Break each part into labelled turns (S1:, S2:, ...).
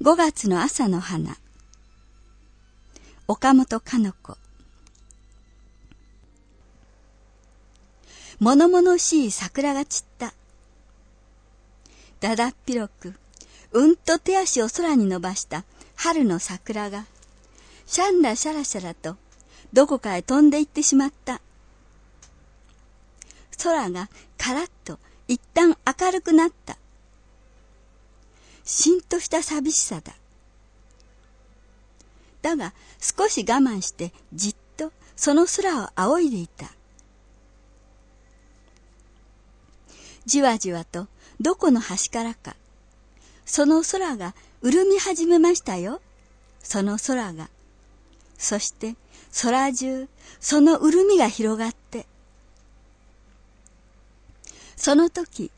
S1: 5月の朝の花岡本かの子物々しい桜が散った。だだっ広く、うんと手足を空に伸ばした春の桜が、シャンラシャラシャラと、どこかへ飛んで行ってしまった。空がカラッと一旦明るくなった。しんとした寂しさだ。だが少し我慢してじっとその空を仰いでいた。じわじわとどこの端からか、その空が潤み始めましたよ。その空が。そして空中、その潤みが広がって。その時、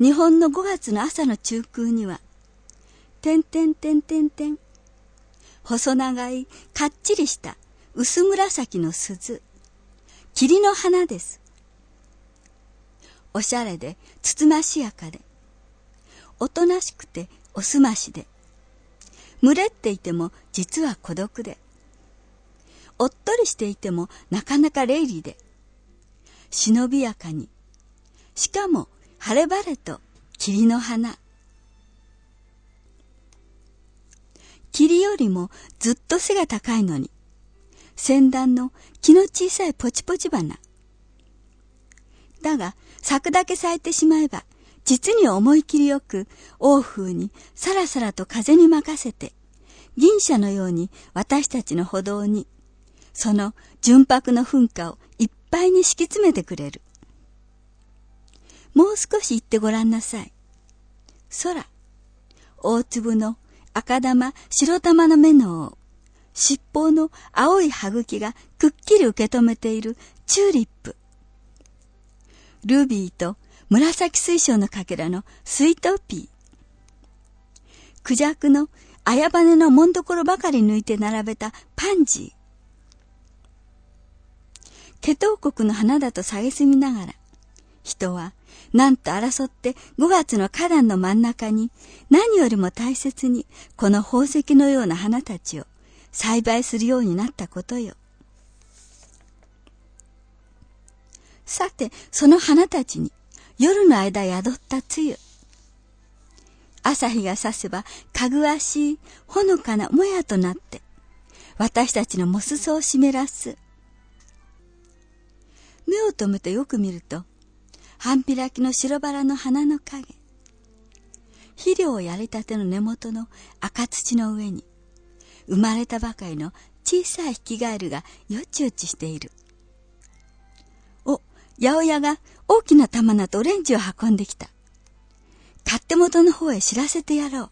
S1: 日本の5月の朝の中空には、てんてんてんてんてん、細長い、かっちりした薄紫の鈴、霧の花です。おしゃれで、つつましやかで、おとなしくておすましで、群れっていても実は孤独で、おっとりしていてもなかなか霊理で、忍びやかに、しかも晴れ晴れと霧の花。霧よりもずっと背が高いのに、先端の気の小さいポチポチ花。だが、咲くだけ咲いてしまえば、実に思い切りよく、王風にさらさらと風に任せて、銀車のように私たちの歩道に、その純白の噴火をいっぱいに敷き詰めてくれる。もう少し行ってごらんなさい。空、大粒の赤玉、白玉の目の王、尻尾の青い歯茎がくっきり受け止めているチューリップ。ルビーと紫水晶のかけらのスイートピー。クジャクの綾羽のもんどころばかり抜いて並べたパンジー。ケトウ国の花だと蔑みながら、人はなんと争って5月の花壇の真ん中に何よりも大切にこの宝石のような花たちを栽培するようになったことよ。さて、その花たちに夜の間宿った露。朝日が差せばかぐわしいほのかなもやとなって、私たちのモスソを湿らす。目を留めてよく見ると、半開きの白バラの花の影。肥料をやりたての根元の赤土の上に、生まれたばかりの小さいヒキガエルがよちよちしているお。八百屋が大きな玉菜とオレンジを運んできた。勝手元の方へ知らせてやろう。